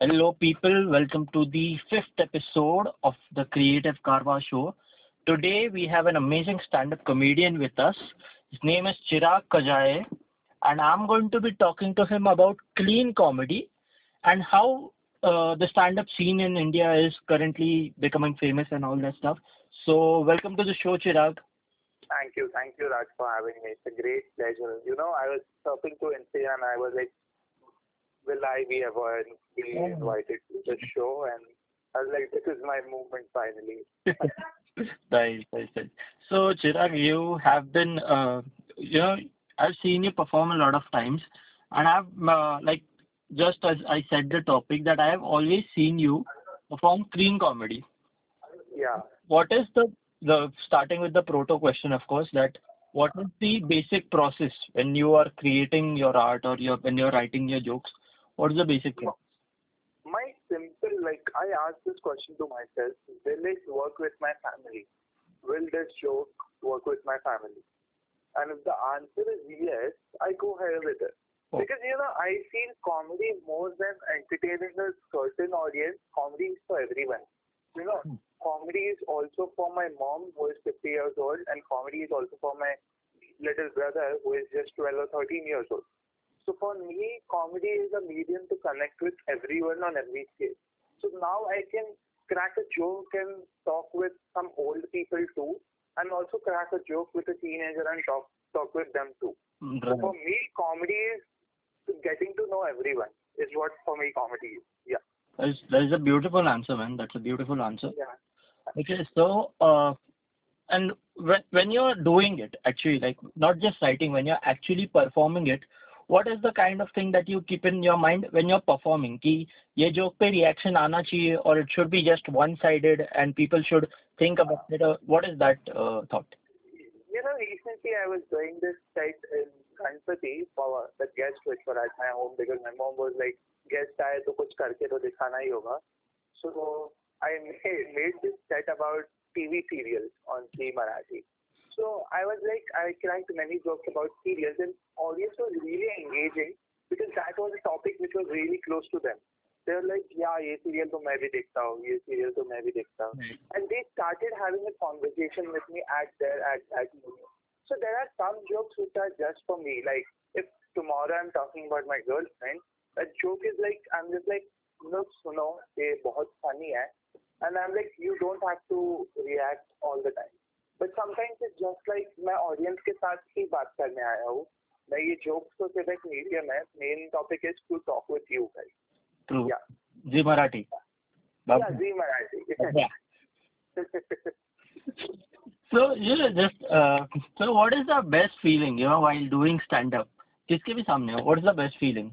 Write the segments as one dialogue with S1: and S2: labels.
S1: Hello, people. Welcome to the fifth episode of the Creative Karwa Show. Today, we have an amazing stand up comedian with us. His name is Chirag Kajale, and I'm going to be talking to him about clean comedy and how uh, the stand up scene in India is currently becoming famous and all that stuff. So, welcome to the show, Chirag.
S2: Thank you. Thank you, Raj, for having me. It's a great pleasure. You know, I was surfing to Instagram and I was like, will I be invited to the show? And I was like, this is my movement finally.
S1: nice, nice. So, Chirag, you have been, uh, you know, I've seen you perform a lot of times, and I've uh, like just as I said the topic that I have always seen you perform clean comedy.
S2: Yeah.
S1: What is the the starting with the proto question, of course, that what is the basic process when you are creating your art or your when you're writing your jokes? What is the basic process?
S2: My simple, like, I ask this question to myself Will it work with my family? Will this joke work with my family? And if the answer is yes, I go ahead with it. Oh. Because, you know, I feel comedy more than entertaining a certain audience, comedy is for everyone. You know, hmm. comedy is also for my mom who is 50 years old, and comedy is also for my little brother who is just 12 or 13 years old. So for me, comedy is a medium to connect with everyone on every scale. So now I can crack a joke and talk with some old people too, and also crack a joke with a teenager and talk talk with them too. Right. So for me, comedy is getting to know everyone. Is what for me comedy is. Yeah.
S1: That is, that is a beautiful answer, man. That's a beautiful answer.
S2: Yeah.
S1: Okay, so uh, and when when you're doing it, actually, like not just writing, when you're actually performing it, what is the kind of thing that you keep in your mind when you're performing कि ये joke पे reaction आना चाहिए or it should be just one sided and people should think about it what is that uh, thought
S2: you know recently I was doing this site in Ganpati for the guest which were at my home because my mom was like guest आए तो कुछ करके तो दिखाना ही होगा so I made, made this set about TV serials on Zee Marathi so I was like, I cracked many jokes about serials, and audience was really engaging because that was a topic which was really close to them. They were like, yeah, ये serial तो मैं भी देखता हूँ, ये serial तो मैं भी देखता हूँ, mm-hmm. and they started having a conversation with me at there at that moment. So there are some jokes which are just for me. Like if tomorrow I'm talking about my girlfriend, a joke is like I'm just like, look, सुनो, ये बहुत funny है, and I'm like, you don't have to react all the time. But sometimes it's just like मैं audience के साथ ही बात करने आया हूँ मैं ये जोक्स तो सिर्फ एक मीडियम है main topic is to talk with you guys या
S1: जी मराठी
S2: या जी Marathi
S1: so you know just uh, so what is the best feeling you know while doing stand up किसके भी सामने हो what is the best feeling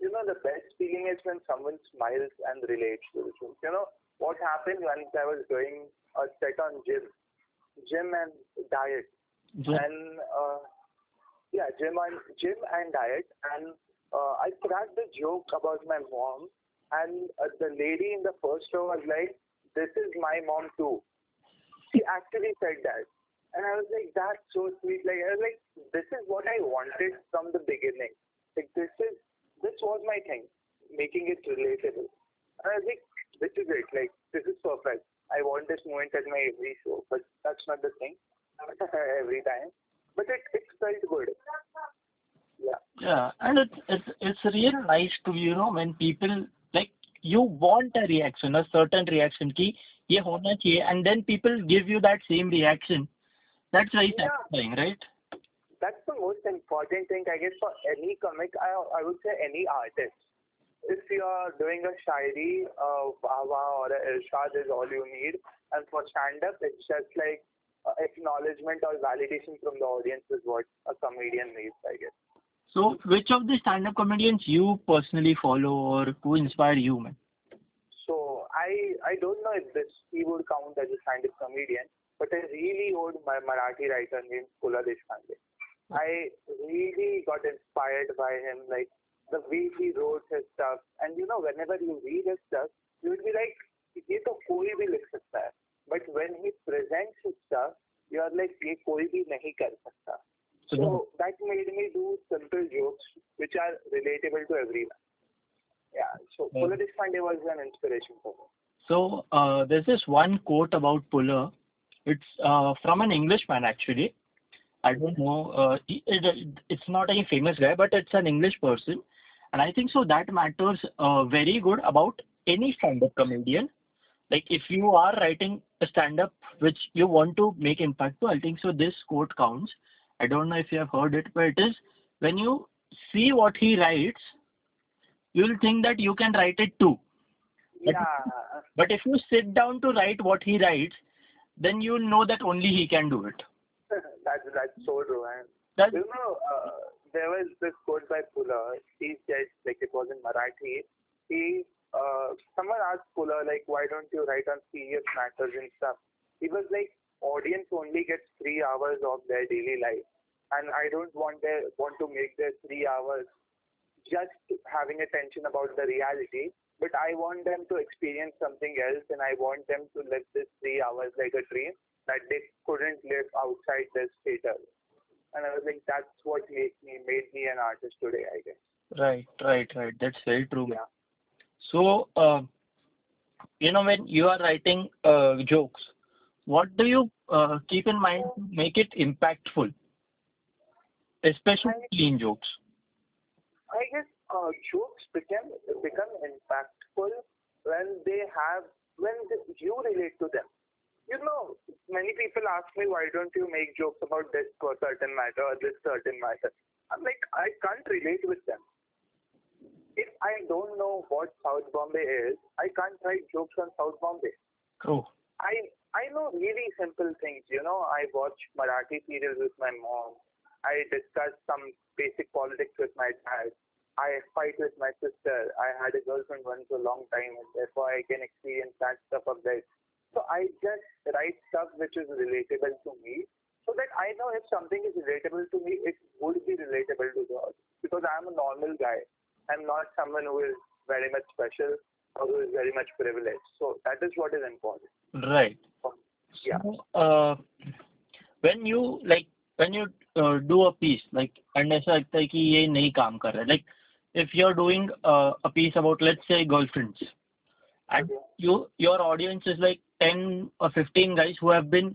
S2: you know the best feeling is when someone smiles and relates to the joke you know what happened when I was doing a set on gym Gym and diet. Gym. And uh, yeah, gym and gym and diet. And uh, I cracked the joke about my mom, and uh, the lady in the first row was like, "This is my mom too." She actually said that, and I was like, "That's so sweet." Like I was like, "This is what I wanted from the beginning. Like this is this was my thing, making it relatable." And I was like, "This is it. Like this is perfect." I want this moment as my every show, but that's not the thing every time. But it it felt good. Yeah.
S1: Yeah, and it's it's it's really nice to you know when people like you want a reaction, a certain reaction ki ye hona chahiye, and then people give you that same reaction. That's very yeah. satisfying, right?
S2: That's the most important thing, I guess, for any comic. I I would say any artist if you are doing a shairi, uh, or a irshad is all you need. And for stand-up, it's just like uh, acknowledgement or validation from the audience is what a comedian needs, I guess.
S1: So, which of the stand-up comedians you personally follow or who inspire you, man?
S2: So, I I don't know if this he would count as a stand-up comedian, but I really owed my Marathi writer named Pula Deshpande. I really got inspired by him. Like the way he wrote his stuff. And you know, whenever you read his stuff, you would be like, ये तो कोई भी लिख सकता है. But when he presents his stuff, you are like, ये कोई भी नहीं कर सकता. So that made me do simple jokes which are relatable to everyone. Yeah. So
S1: Yeah.
S2: Pula Deshpande was an inspiration for me.
S1: So uh, there's this one quote about Puller. It's uh, from an Englishman actually. I don't know. Uh, it, it, it's not a famous guy, but it's an English person, and I think so that matters uh, very good about any stand-up comedian. Like if you are writing a stand-up which you want to make impact to, I think so this quote counts. I don't know if you have heard it, but it is when you see what he writes, you'll think that you can write it too. But-
S2: Yeah.
S1: But if you sit down to write what he writes, then you'll know that only he can do it.
S2: that's that's so true. And
S1: That
S2: you know, uh, there was this quote by Pula. He said, like it was in Marathi. He, uh, someone asked Pula, like, why don't you write on serious matters and stuff? He was like, audience only gets three hours of their daily life, and I don't want their want to make their three hours just having a tension about the reality. But I want them to experience something else, and I want them to live this three hours like a dream that they couldn't live outside this theater. And I was like, that's what made me made me an artist today, I guess.
S1: right, right, right. That's very true.
S2: Yeah.
S1: So, uh, you know, when you are writing uh, jokes, what do you uh, keep in mind to make it impactful, especially clean jokes?
S2: I guess uh, jokes become become impactful when they have when the- you relate to them. You know, many people ask me why don't you make jokes about this or certain matter or this certain matter. I'm like I can't relate with them. If I don't know what South Bombay is, I can't write jokes on South Bombay.
S1: True.
S2: I I know really simple things. You know, I watch Marathi serials with my mom. I discuss some basic politics with my dad. I fight with my sister. I had a girlfriend once a long time, and therefore I can experience that stuff a bit. So I just write stuff which is relatable to me, so that I know if something is relatable to me, it would be relatable to the audience. Because I'm a normal guy. I'm not someone who is very much special or who is very much privileged. So that is what is important.
S1: Right.
S2: Yeah.
S1: So, uh, when you like when you uh, do a piece like and ऐसा लगता है कि ये नहीं काम कर रहा है like if you're doing uh, a piece about let's say girlfriends and
S2: Okay.
S1: you your audience is like 10 or 15 guys who have been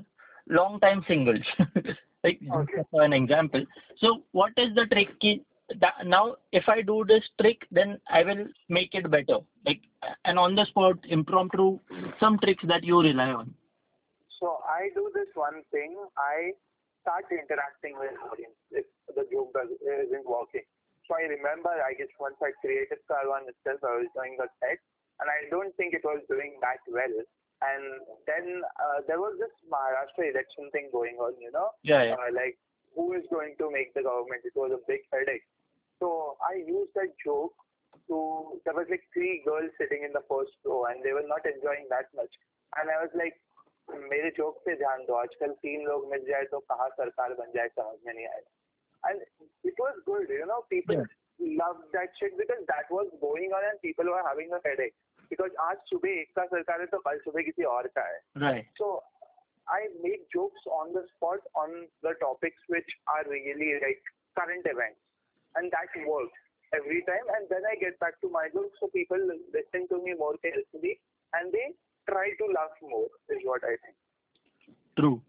S1: long time singles like
S2: Okay.
S1: for an example so what is the trick now if i do this trick then i will make it better like and on the spot impromptu some tricks that you rely on
S2: So I do this one thing. I start interacting with the audience if the joke does, isn't working. So I remember, I guess once I created Karwan itself, I was doing a set, and I don't think it was doing that well. And then uh, there was this Maharashtra election thing going on, you know,
S1: yeah yeah
S2: uh, like who is going to make the government? It was a big headache. So I used that joke to. There was like three girls sitting in the first row, and they were not enjoying that much. And I was like, मेरे joke पे ध्यान दो आजकल तीन लोग मिल जाए तो कहाँ सरकार बन जाए समझ में नहीं आएगा and it was good you know people loved that shit because that was going on and people were having a headache because आज सुबह एक का सरकार है तो कल सुबह किसी और का है
S1: right
S2: so I make jokes on the spot on the topics which are really like current events, and that works every time. And then I get back to my jokes, so people listen to me more carefully, and they try to laugh more. Is what I think.
S1: True.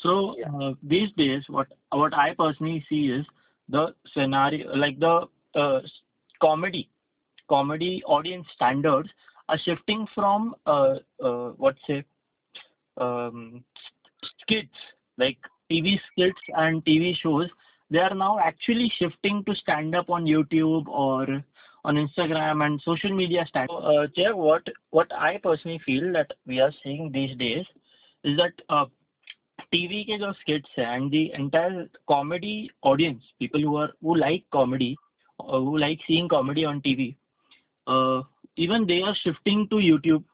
S1: So
S2: Yeah.
S1: uh, these days, what what I personally see is the scenario, like the uh, s- comedy, comedy audience standards are shifting from uh, uh, what say um, skits like TV skits and TV shows. They are now actually shifting to stand up on YouTube or on Instagram and social media stand. So, uh, Jay, what what I personally feel that we are seeing these days is that uh, TV के जो skits है and the entire comedy audience, people who are who like comedy, uh, who like seeing comedy on TV, uh, even they are shifting to YouTube.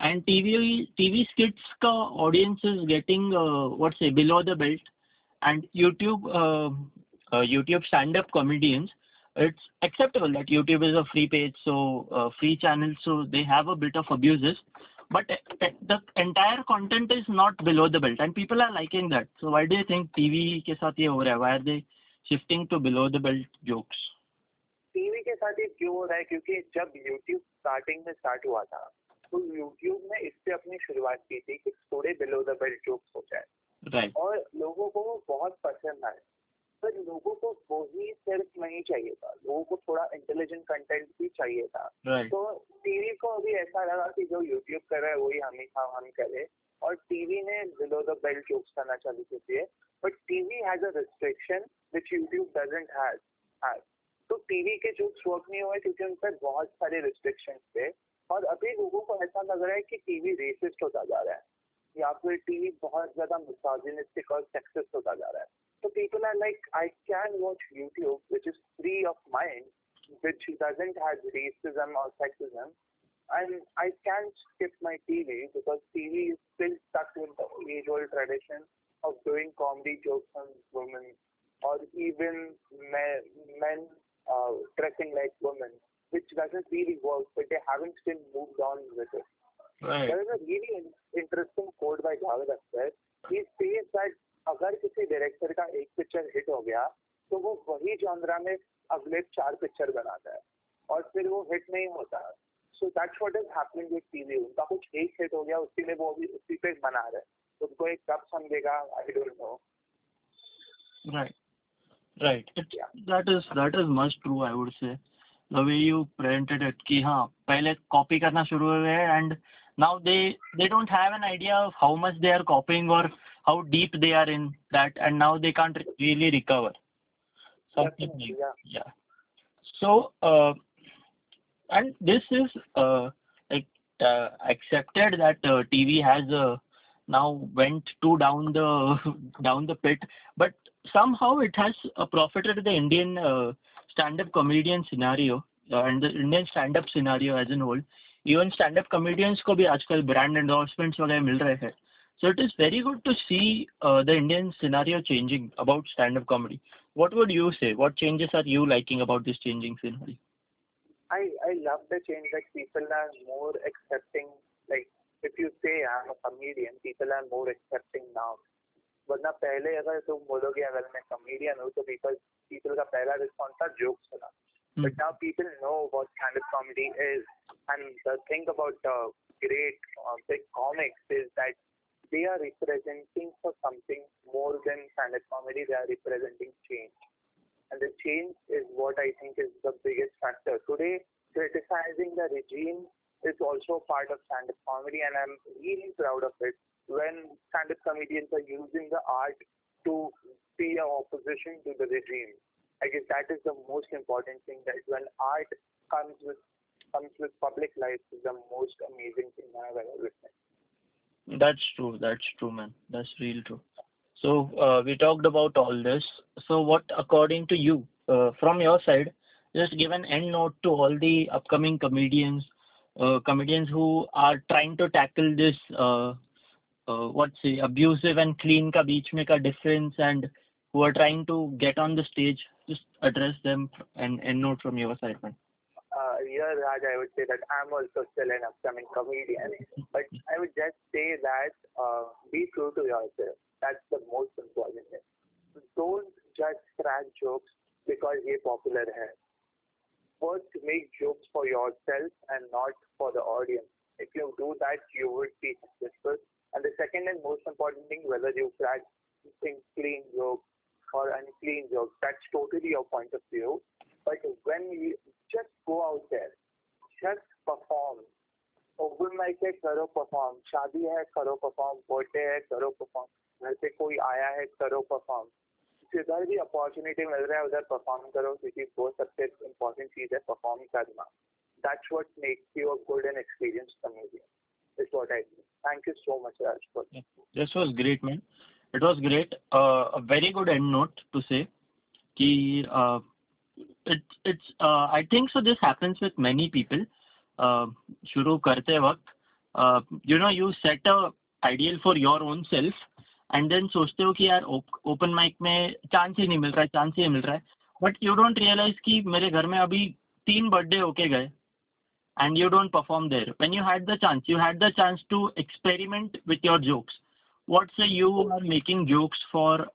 S1: And TV TV skits का audience is getting uh, what say below the belt, and YouTube uh, uh, YouTube stand-up comedians. It's acceptable that YouTube is a free page, so uh, free channel, so they have a bit of abuses but uh, the entire content is not below the belt and people are liking that so why do you think tv के साथ ये हो रहा है why are they shifting to below the belt jokes
S2: TV के साथ ये क्यों हो रहा है? क्योंकि जब यूट्यूब स्टार्टिंग में स्टार्ट हुआ था तो यूट्यूब ने इससे अपनी शुरुआत की थी कि थोड़े बिलो द बेल्ट जोक्स हो जाए।
S1: Right.
S2: और लोगों को वो बहुत पसंद आए। पर लोगों को वही सिर्फ़ नहीं चाहिए था। लोगों को थोड़ा इंटेलिजेंट कंटेंट भी चाहिए था।
S1: Right.
S2: तो टीवी को अभी ऐसा लगा कि जो यूट्यूब कर रहा है वही हम ही हम हम करे। और टीवी ने बिलो द बेल्ट जोक्स करना चालू कर दिए। But TV has a restriction which YouTube doesn't has तो टीवी के जो वर्क नहीं हुए क्योंकि उन पर बहुत सारे रिस्ट्रिक्शन थे। और अभी लोगों को ऐसा लग रहा है कि टीवी रेसिस्ट होता जा रहा है। या फिर टीवी बहुत ज़्यादा मिसाजिनिस्टिक और सेक्सिस्ट होता जा रहा है। तो people are like I can watch YouTube which is free of mind which doesn't has racism और sexism And I can't skip my TV because TV is still stuck in the age old tradition of doing comedy jokes on women or even men dressing like women, which doesn't really work, but they haven't still moved on with it.
S1: right
S2: There is a really in- interesting quote by Javed Akhtar. He says that अगर किसी director का एक picture hit हो गया तो वो वही genre में अगले चार पिक्चर बनाता है और फिर वो हिट नहीं होता so that's what is happening with TV उनका कुछ एक हिट हो गया उसके लिए वो अभी उसी पे बना रहे हैं उनको एक कब समझेगा I don't know
S1: right right it,
S2: Yeah.
S1: that is that is much true i would say the way you presented it कि हाँ पहले कॉपी करना शुरू हुए and now they they don't have an idea of how much they are copying or how deep they are in that and now they can't really recover something
S2: Definitely,
S1: like
S2: yeah.
S1: yeah so uh, and this is uh, like uh, accepted that uh, tv has uh, now went too down the down the pit but somehow it has uh, profited the indian uh, stand up comedian scenario uh, and the indian stand up scenario as a whole even stand up comedians को भी आजकल brand endorsements वगैरह मिल रहे हैं so it is very good to see uh, the indian scenario changing about stand up comedy what would you say what changes are you liking about this changing scenario
S2: I I love the change that people are more accepting. Like if you say I'm a comedian, people are more accepting now. वरना पहले अगर तुम बोलोगे अगर मैं comedian हूँ तो people people का पहला रिस्पॉन्स था जोक्स होना But now people know what stand-up comedy is, and the thing about the great uh, big comics is that they are representing for something more than stand-up comedy. They are representing change, and the change is what I think is the biggest factor today. Criticizing the regime is also part of stand-up comedy, and I'm really proud of it. When stand-up comedians are using the art to be an opposition to the regime. I guess that is the most important thing. That when art comes with comes with public life is the most amazing thing I've ever witnessed.
S1: That's true. That's true, man. That's real true. So uh, we talked about all this. So what, according to you, uh, from your side, just give an end note to all the upcoming comedians, comedians who are trying to tackle this, uh, uh, what say, abusive and clean ka beech mein ka difference, and who are trying to get on the stage. Just address them and end note from your side, man.
S2: Uh, here, Raj, I would say that I'm also still an upcoming comedian, but I would just say that uh, be true to yourself. That's the most important thing. Don't just crack jokes because ये popular है. First, make jokes for yourself and not for the audience. If you do that, you would be successful. And the second and most important thing, whether you crack clean jokes or unclean jokes, that's totally your point of view. But when you just go out there, just perform. Open mic है करो perform शादी है करो perform birthday है करो perform घर पे कोई आया है करो परफॉर्म जिधर भी अपॉर्चुनिटी मिल रहा है उधर परफॉर्म करो क्योंकि वो सबसे इम्पोर्टेंट चीज़ है परफॉर्म करना that's what makes you a good experience comedian is what I thank you so much Raj for
S1: this was great man it was great a very good and note to say कि it's it's I think so this happens with many people शुरू करते वक्त you know you set a ideal for your own self and then सोचते हो कि यार open mic में chance ही नहीं मिल रहा है चांस ही मिल रहा है। बट यू डोंट रियलाइज़ कि मेरे घर में अभी तीन बर्थडे होके गए। And you don't perform there when you had the chance you had the chance to experiment with your jokes what a you are making jokes for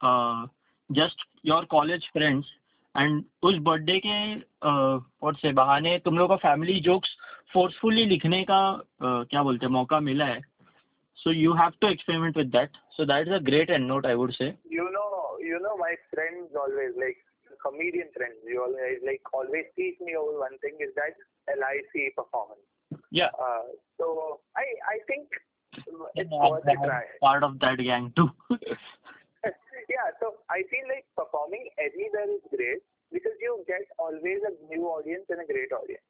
S1: just your college friends and उस birthday के uh, और से बहाने तुम लोग का family jokes forcefully लिखने का uh, क्या बोलते हैं, मौका मिला है। So you have to experiment with that. So that is a great end note, I would say.
S2: You know, you know, my friends always like comedian friends. You always like always teach me over one thing is that LIC performance.
S1: Yeah.
S2: Uh, so I I think it's yeah, worth a try.
S1: Part of that gang too.
S2: yeah. So I feel like performing anywhere is great because you get always a new audience and a great audience.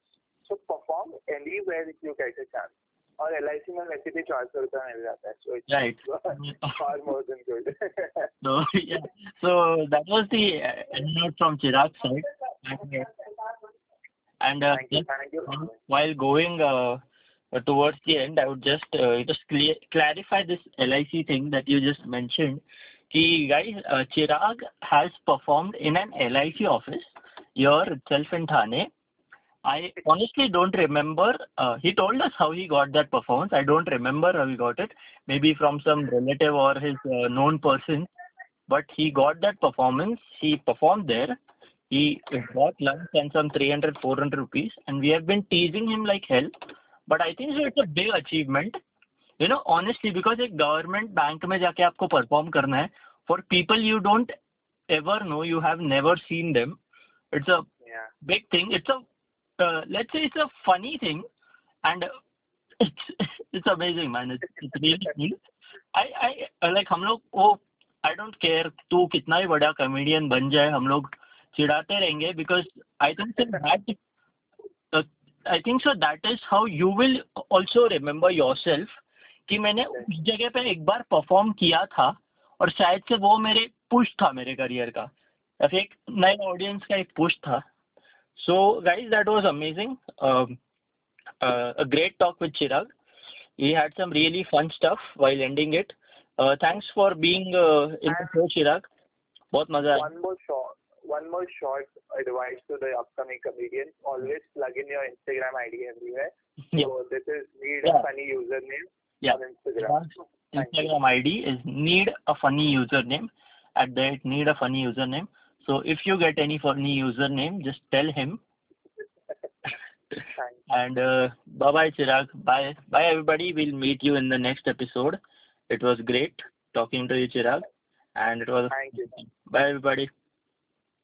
S2: So perform anywhere if you get a chance. और L I सी में वैसे भी चार सौ रुपया मिल जाता है सो
S1: Right.
S2: far more than good
S1: So yeah, so that was the uh, end note from Chirag's side. And, uh, and uh,
S2: thank you thank you
S1: while going uh, towards the end, I would just uh, just clear, clarify this LIC thing that you just mentioned. Ki guys, uh, Chirag has performed in an LIC office here itself in Thane. I honestly don't remember. Uh, he told us how he got that performance. I don't remember how he got it. Maybe from some relative or his uh, known person. But he got that performance. He performed there. He got lunch and some 300, 400 rupees. And we have been teasing him like hell. But I think so it's a big achievement. You know, honestly, because एक government bank में जाके आपको perform करना है, for people you don't ever know, you have never seen them, it's a
S2: yeah
S1: big thing. It's a, uh, let's say it's a funny thing, and uh, it's it's amazing, man. It's, it's really cool. I I uh, like हम लोग वो I don't care तू कितना ही बड़ा comedian बन जाए हम लोग चिढ़ाते रहेंगे I think so that uh, I think so that is how you will also remember yourself कि मैंने उस जगह पे एक बार परफॉर्म किया था और शायद से वो मेरे पुश था मेरे करियर का या एक नए ऑडियंस का एक पुश था So Guys, that was amazing. Um, uh, a great talk with Chirag. We had some really fun stuff while ending it. Uh, thanks for being uh, in the show, Chirag.
S2: One more short advice to the upcoming comedians. Always plug in your Instagram ID everywhere.
S1: Yeah.
S2: This is Need a Funny username on Instagram.
S1: Instagram ID is Need a Funny username. At that @Need a Funny username. So if you get any funny username, just tell him. And uh, bye bye, Chirag. Bye. Bye, everybody. We'll meet you in the next episode. It was great talking to you, Chirag. And it was
S2: thank you
S1: bye, everybody.